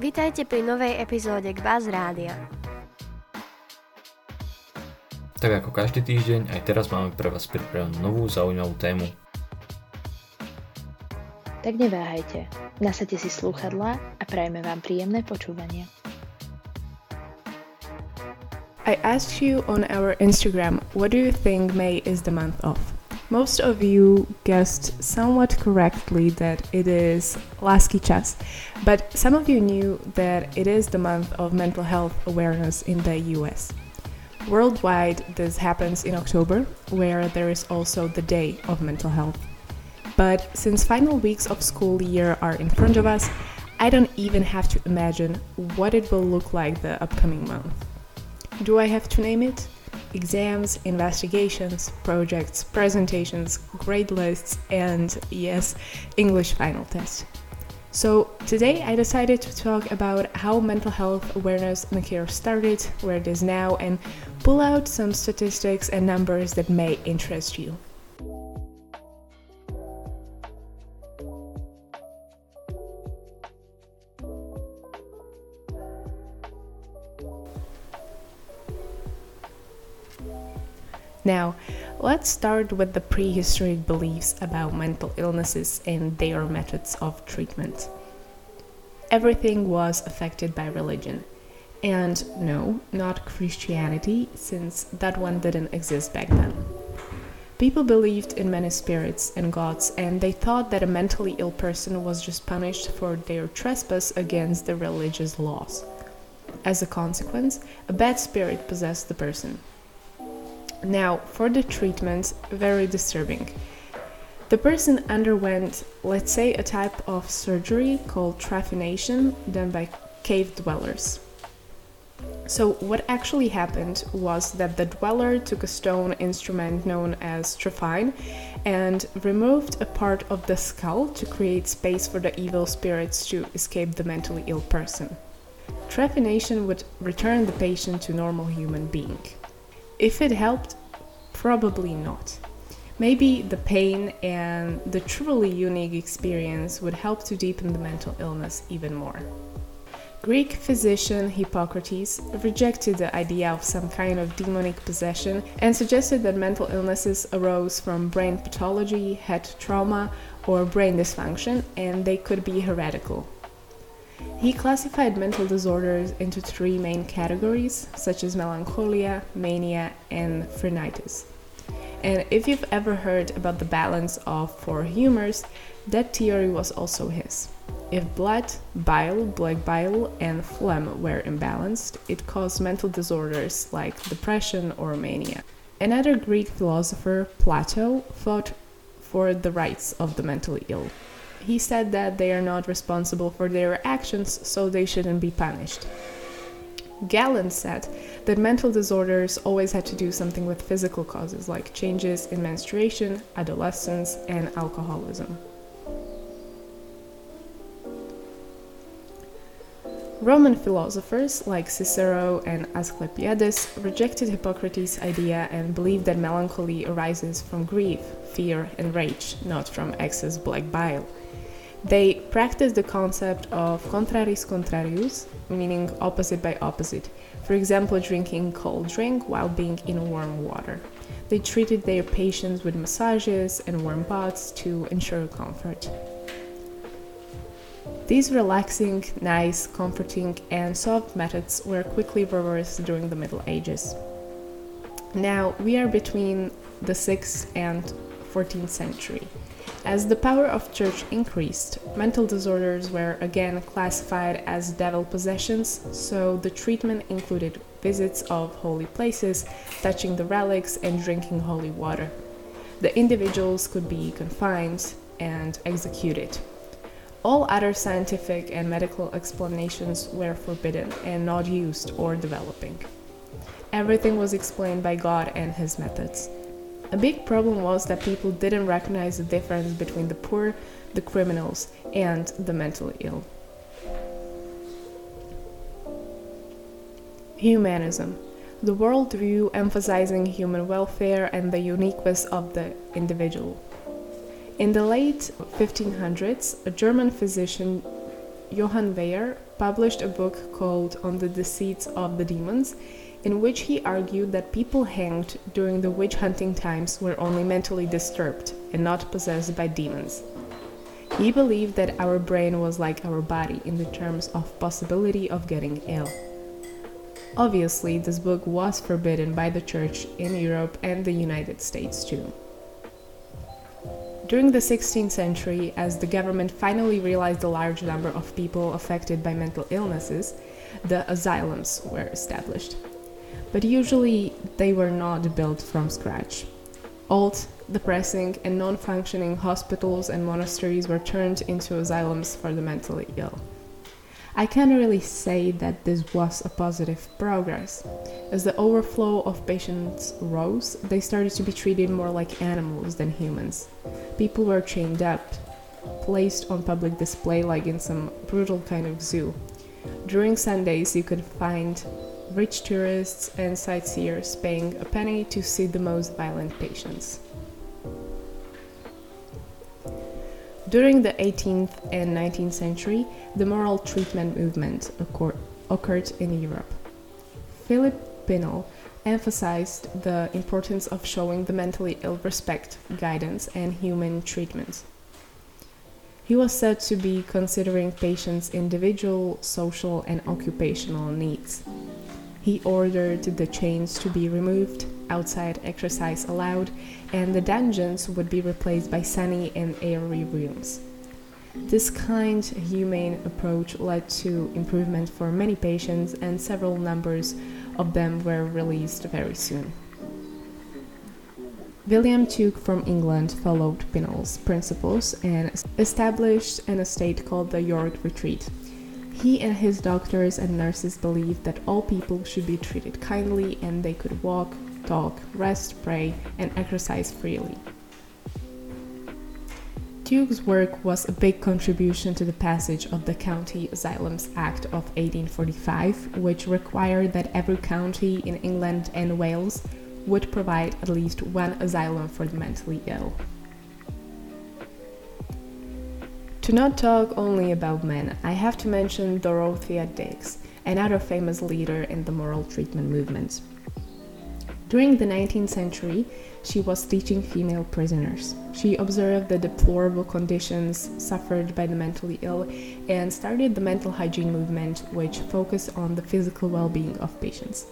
Vítajte pri novej epizóde Kvaz Rádia. Tak ako každý týždeň, aj teraz máme pre vás pripravenú novú zaujímavú tému. Tak neváhajte, nasadte si slúchadlá a prajme vám príjemné počúvanie. I asked you on our Instagram, what do you think May is the month of? Most of you guessed somewhat correctly that it is lásky čas, but some of you knew that it is the month of mental health awareness in the US. Worldwide, this happens in October, where there is also the Day of Mental Health. But since final weeks of school year are in front of us, I don't even have to imagine what it will look like the upcoming month. Do I have to name it? Exams, investigations, projects, presentations, grade lists, and yes, English final test. So, today I decided to talk about how mental health awareness and care started, where it is now, and pull out some statistics and numbers that may interest you. Now, let's start with the prehistoric beliefs about mental illnesses and their methods of treatment. Everything was affected by religion. And no, not Christianity, since that one didn't exist back then. People believed in many spirits and gods, and they thought that a mentally ill person was just punished for their trespass against the religious laws. As a consequence, a bad spirit possessed the person. Now, for the treatment, very disturbing. The person underwent, let's say, a type of surgery called trephination done by cave dwellers. So, what actually happened was that the dweller took a stone instrument known as trephine and removed a part of the skull to create space for the evil spirits to escape the mentally ill person. Trephination would return the patient to normal human being. If it helped, probably not. Maybe the pain and the truly unique experience would help to deepen the mental illness even more. Greek physician Hippocrates rejected the idea of some kind of demonic possession and suggested that mental illnesses arose from brain pathology, head trauma, or brain dysfunction, and they could be heretical. He classified mental disorders into three main categories, such as melancholia, mania, and phrenitis. And if you've ever heard about the balance of four humors, that theory was also his. If blood, bile, black bile, and phlegm were imbalanced, it caused mental disorders like depression or mania. Another Greek philosopher, Plato, fought for the rights of the mentally ill. He said that they are not responsible for their actions, so they shouldn't be punished. Galen said that mental disorders always had to do something with physical causes like changes in menstruation, adolescence, and alcoholism. Roman philosophers like Cicero and Asclepiades rejected Hippocrates' idea and believed that melancholy arises from grief, fear, and rage, not from excess black bile. They practice the concept of contraris contrarius, meaning opposite by opposite. For example, drinking cold drink while being in warm water. They treated their patients with massages and warm baths to ensure comfort. These relaxing, nice, comforting, and soft methods were quickly reversed during the Middle Ages. Now we are between the 6th and 14th century. As the power of church increased, mental disorders were again classified as devil possessions, so the treatment included visits of holy places, touching the relics, and drinking holy water. The individuals could be confined and executed. All other scientific and medical explanations were forbidden and not used or developing. Everything was explained by God and His methods. A big problem was that people didn't recognize the difference between the poor, the criminals, and the mentally ill. Humanism. The worldview emphasizing human welfare and the uniqueness of the individual. In the late 1500s, a German physician, Johann Weyer, published a book called On the Deceits of the Demons, in which he argued that people hanged during the witch hunting times were only mentally disturbed and not possessed by demons. He believed that our brain was like our body in the terms of possibility of getting ill. Obviously, this book was forbidden by the church in Europe and the United States too. During the 16th century, as the government finally realized the large number of people affected by mental illnesses, the asylums were established. But usually they were not built from scratch. Old, depressing, and non functioning hospitals and monasteries were turned into asylums for the mentally ill. I can't really say that this was a positive progress. As the overflow of patients rose, they started to be treated more like animals than humans. People were chained up, placed on public display like in some brutal kind of zoo. During Sundays, you could find rich tourists and sightseers paying a penny to see the most violent patients. During the 18th and 19th century, the moral treatment movement occurred in Europe. Philip Pinel emphasized the importance of showing the mentally ill respect, guidance, and human treatment. He was said to be considering patients' individual, social, and occupational needs. He ordered the chains to be removed, outside exercise allowed, and the dungeons would be replaced by sunny and airy rooms. This kind, humane approach led to improvement for many patients, and several numbers of them were released very soon. William Tuke from England followed Pinel's principles and established an estate called the York Retreat, he and his doctors and nurses believed that all people should be treated kindly and they could walk, talk, rest, pray, and exercise freely. Tuke's work was a big contribution to the passage of the County Asylums Act of 1845, which required that every county in England and Wales would provide at least one asylum for the mentally ill. To not talk only about men, I have to mention Dorothea Dix, another famous leader in the moral treatment movement. During the 19th century, she was teaching female prisoners. She observed the deplorable conditions suffered by the mentally ill and started the mental hygiene movement, which focused on the physical well being of patients.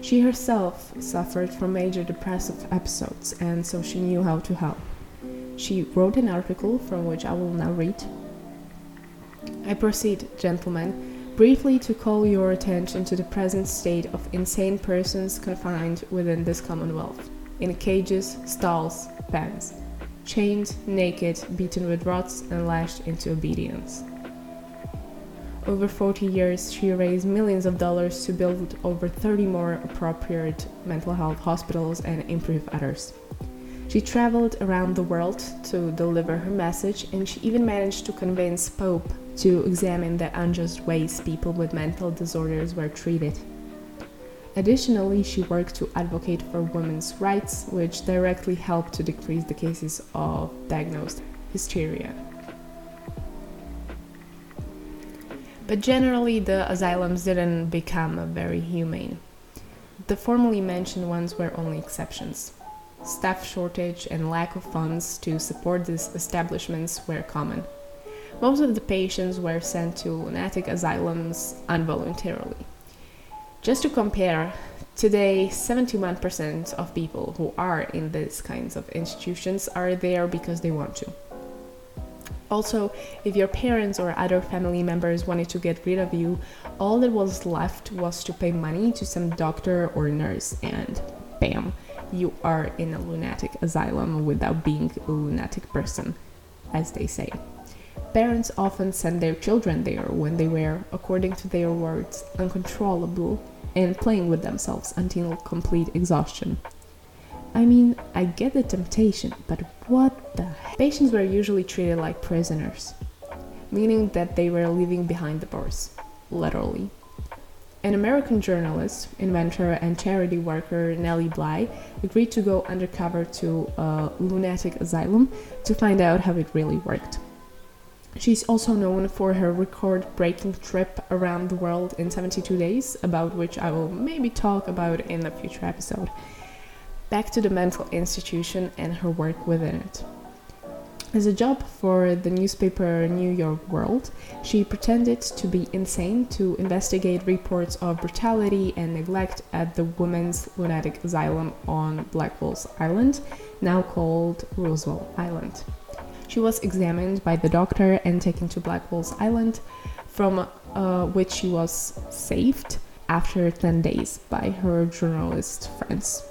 She herself suffered from major depressive episodes, and so she knew how to help. She wrote an article from which I will now read. I proceed, gentlemen, briefly to call your attention to the present state of insane persons confined within this Commonwealth, in cages, stalls, pens, chained, naked, beaten with rods, and lashed into obedience. Over 40 years, she raised millions of dollars to build over 30 more appropriate mental health hospitals and improve others. She traveled around the world to deliver her message, and she even managed to convince Pope to examine the unjust ways people with mental disorders were treated. Additionally, she worked to advocate for women's rights, which directly helped to decrease the cases of diagnosed hysteria. But generally, the asylums didn't become very humane. The formerly mentioned ones were only exceptions staff shortage and lack of funds to support these establishments were common. Most of the patients were sent to lunatic asylums involuntarily. Just to compare, today 71% of people who are in these kinds of institutions are there because they want to. Also, if your parents or other family members wanted to get rid of you, all that was left was to pay money to some doctor or nurse, and bam, you are in a lunatic asylum without being a lunatic person, as they say. Parents often send their children there when they were, according to their words, uncontrollable and playing with themselves until complete exhaustion. I mean, I get the temptation, but what the heck? Patients were usually treated like prisoners, meaning that they were living behind the bars, literally. An American journalist, inventor, and charity worker Nellie Bly agreed to go undercover to a lunatic asylum to find out how it really worked. She's also known for her record breaking trip around the world in 72 days, about which I will maybe talk about in a future episode. Back to the mental institution and her work within it. As a job for the newspaper New York World, she pretended to be insane to investigate reports of brutality and neglect at the women's lunatic asylum on Blackwell's Island, now called Roosevelt Island. She was examined by the doctor and taken to Blackwell's Island, from uh, which she was saved after 10 days by her journalist friends.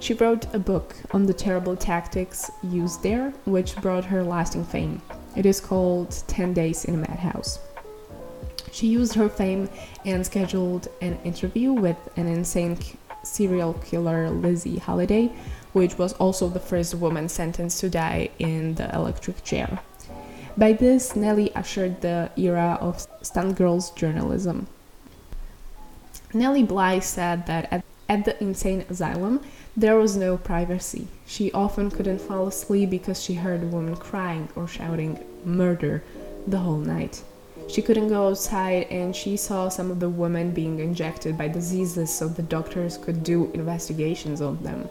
She wrote a book on the terrible tactics used there, which brought her lasting fame. It is called 10 Days in a Madhouse. She used her fame and scheduled an interview with an insane serial killer, Lizzie Halliday, which was also the first woman sentenced to die in the electric chair. By this, Nellie ushered the era of stunt girls journalism. Nellie Bly said that at, at the insane asylum, there was no privacy. She often couldn't fall asleep because she heard a woman crying or shouting murder the whole night. She couldn't go outside and she saw some of the women being injected by diseases so the doctors could do investigations on them.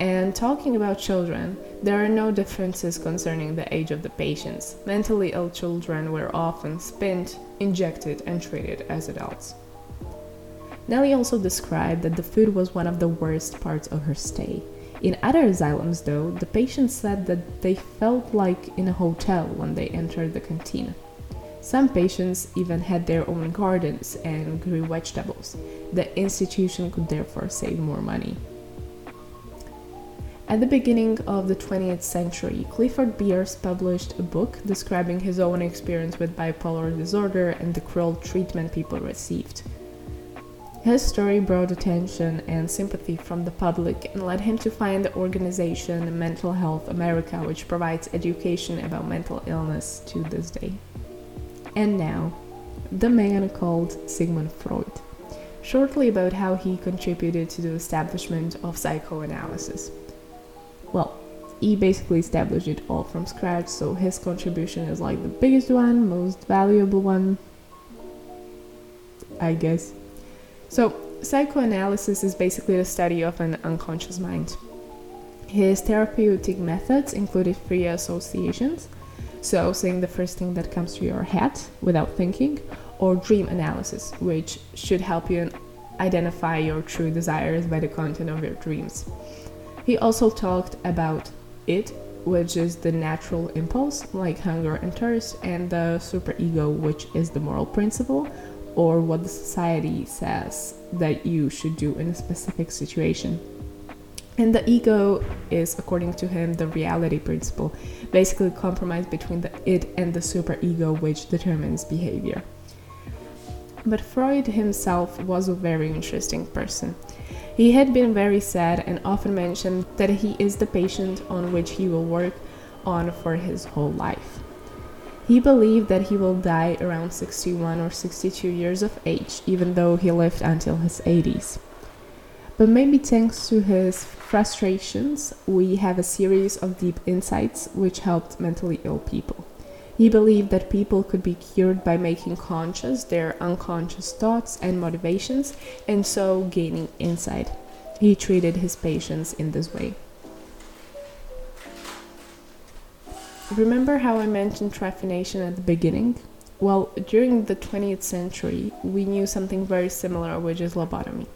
And talking about children, there are no differences concerning the age of the patients. Mentally ill children were often spent, injected, and treated as adults. Nellie also described that the food was one of the worst parts of her stay. In other asylums, though, the patients said that they felt like in a hotel when they entered the canteen. Some patients even had their own gardens and grew vegetables. The institution could therefore save more money. At the beginning of the 20th century, Clifford Beers published a book describing his own experience with bipolar disorder and the cruel treatment people received. His story brought attention and sympathy from the public and led him to find the organization Mental Health America, which provides education about mental illness to this day. And now, the man called Sigmund Freud. Shortly about how he contributed to the establishment of psychoanalysis well, he basically established it all from scratch, so his contribution is like the biggest one, most valuable one, I guess. So, psychoanalysis is basically the study of an unconscious mind. His therapeutic methods included free associations, so saying the first thing that comes to your head without thinking, or dream analysis, which should help you identify your true desires by the content of your dreams. He also talked about it, which is the natural impulse, like hunger and thirst, and the superego, which is the moral principle, or what the society says that you should do in a specific situation. And the ego is, according to him, the reality principle, basically compromise between the it and the superego, which determines behavior. But Freud himself was a very interesting person. He had been very sad and often mentioned that he is the patient on which he will work on for his whole life. He believed that he will die around 61 or 62 years of age, even though he lived until his 80s. But maybe thanks to his frustrations, we have a series of deep insights which helped mentally ill people. He believed that people could be cured by making conscious their unconscious thoughts and motivations and so gaining insight. He treated his patients in this way. Remember how I mentioned trephination at the beginning? Well, during the 20th century, we knew something very similar, which is lobotomy.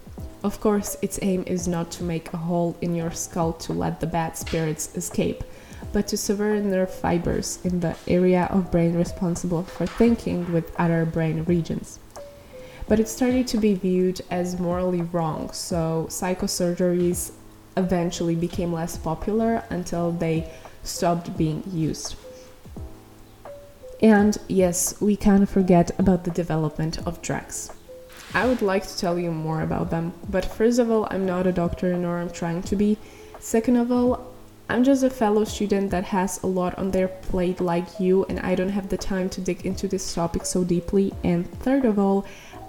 Of course, its aim is not to make a hole in your skull to let the bad spirits escape, but to sever nerve fibers in the area of brain responsible for thinking with other brain regions. But it started to be viewed as morally wrong, so psychosurgeries eventually became less popular until they stopped being used. And yes, we can't forget about the development of drugs. I would like to tell you more about them, but first of all, I'm not a doctor nor I'm trying to be. Second of all, I'm just a fellow student that has a lot on their plate like you, and I don't have the time to dig into this topic so deeply. And third of all,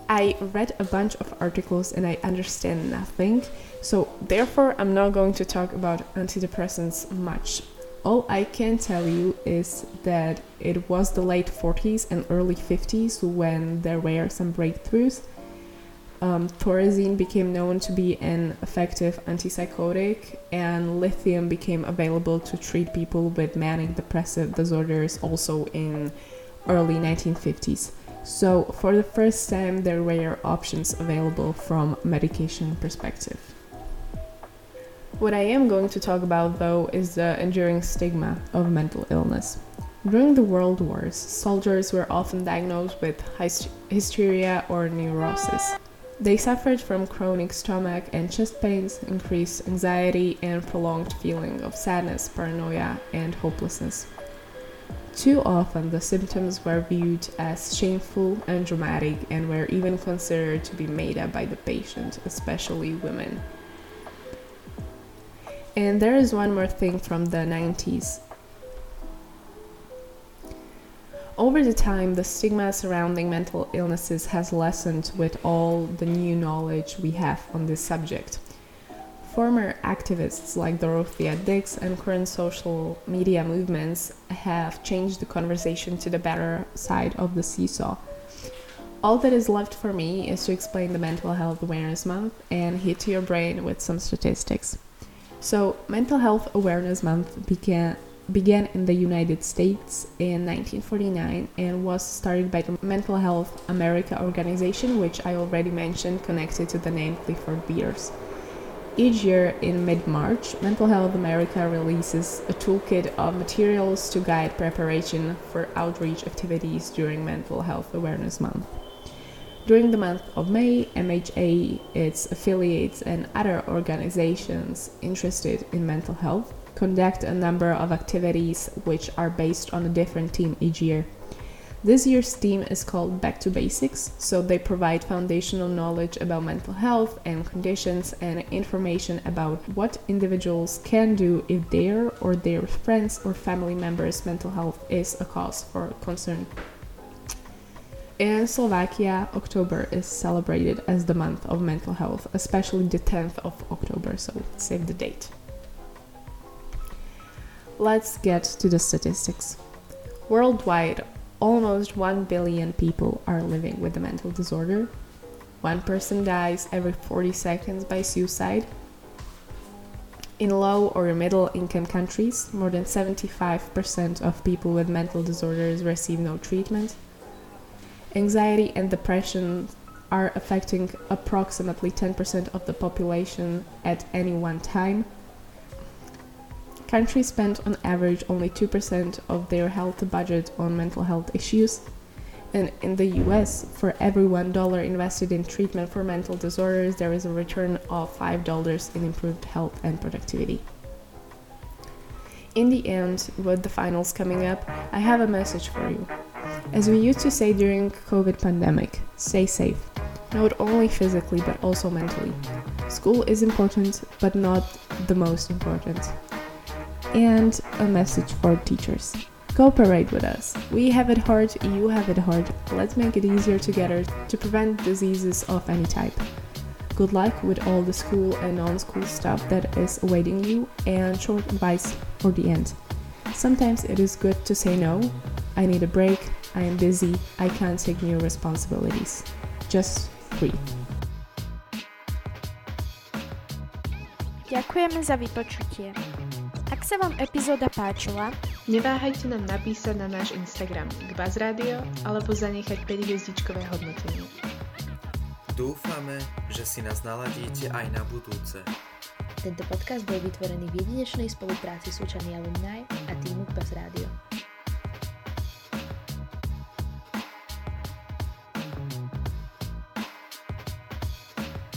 I read a bunch of articles and I understand nothing, so therefore, I'm not going to talk about antidepressants much. All I can tell you is that it was the late 40s and early 50s when there were some breakthroughs. Um, Thorazine became known to be an effective antipsychotic, and lithium became available to treat people with manic depressive disorders also in early 1950s. So, for the first time, there were options available from medication perspective. What I am going to talk about, though, is the enduring stigma of mental illness. During the World Wars, soldiers were often diagnosed with hysteria or neurosis. They suffered from chronic stomach and chest pains, increased anxiety, and prolonged feeling of sadness, paranoia, and hopelessness. Too often, the symptoms were viewed as shameful and dramatic and were even considered to be made up by the patient, especially women. And there is one more thing from the 90s. Over the time, the stigma surrounding mental illnesses has lessened with all the new knowledge we have on this subject. Former activists like Dorothea Dix and current social media movements have changed the conversation to the better side of the seesaw. All that is left for me is to explain the Mental Health Awareness Month and hit your brain with some statistics. So, Mental Health Awareness Month began began in the United States in 1949 and was started by the Mental Health America organization, which I already mentioned, connected to the name Clifford Beers. Each year in mid March, Mental Health America releases a toolkit of materials to guide preparation for outreach activities during Mental Health Awareness Month. During the month of May, MHA, its affiliates, and other organizations interested in mental health conduct a number of activities which are based on a different theme each year. This year's theme is called Back to Basics, so they provide foundational knowledge about mental health and conditions and information about what individuals can do if their or their friends or family members' mental health is a cause for concern. In Slovakia, October is celebrated as the month of mental health, especially the 10th of October, so save the date. Let's get to the statistics. Worldwide, almost 1 billion people are living with a mental disorder. One person dies every 40 seconds by suicide. In low or middle income countries, more than 75% of people with mental disorders receive no treatment. Anxiety and depression are affecting approximately 10% of the population at any one time. Countries spend on average only 2% of their health budget on mental health issues. And in the US, for every $1 invested in treatment for mental disorders, there is a return of $5 in improved health and productivity. In the end, with the finals coming up, I have a message for you. As we used to say during COVID pandemic, stay safe, not only physically but also mentally. School is important, but not the most important and a message for teachers. Cooperate with us. We have it hard, you have it hard. Let's make it easier together to prevent diseases of any type. Good luck with all the school and non school stuff that is awaiting you, and short advice for the end. Sometimes it is good to say no. I need a break, I am busy, I can't take new responsibilities. Just breathe. Ďakujeme za vypočutie. Ak sa vám epizóda páčila, neváhajte nám napísať na náš Instagram k Radio alebo zanechať 5 hviezdičkové hodnotenie. Dúfame, že si nás naladíte aj na budúce. Tento podcast bol vytvorený v jedinečnej spolupráci Súčany Alumni a týmu Buzz Radio.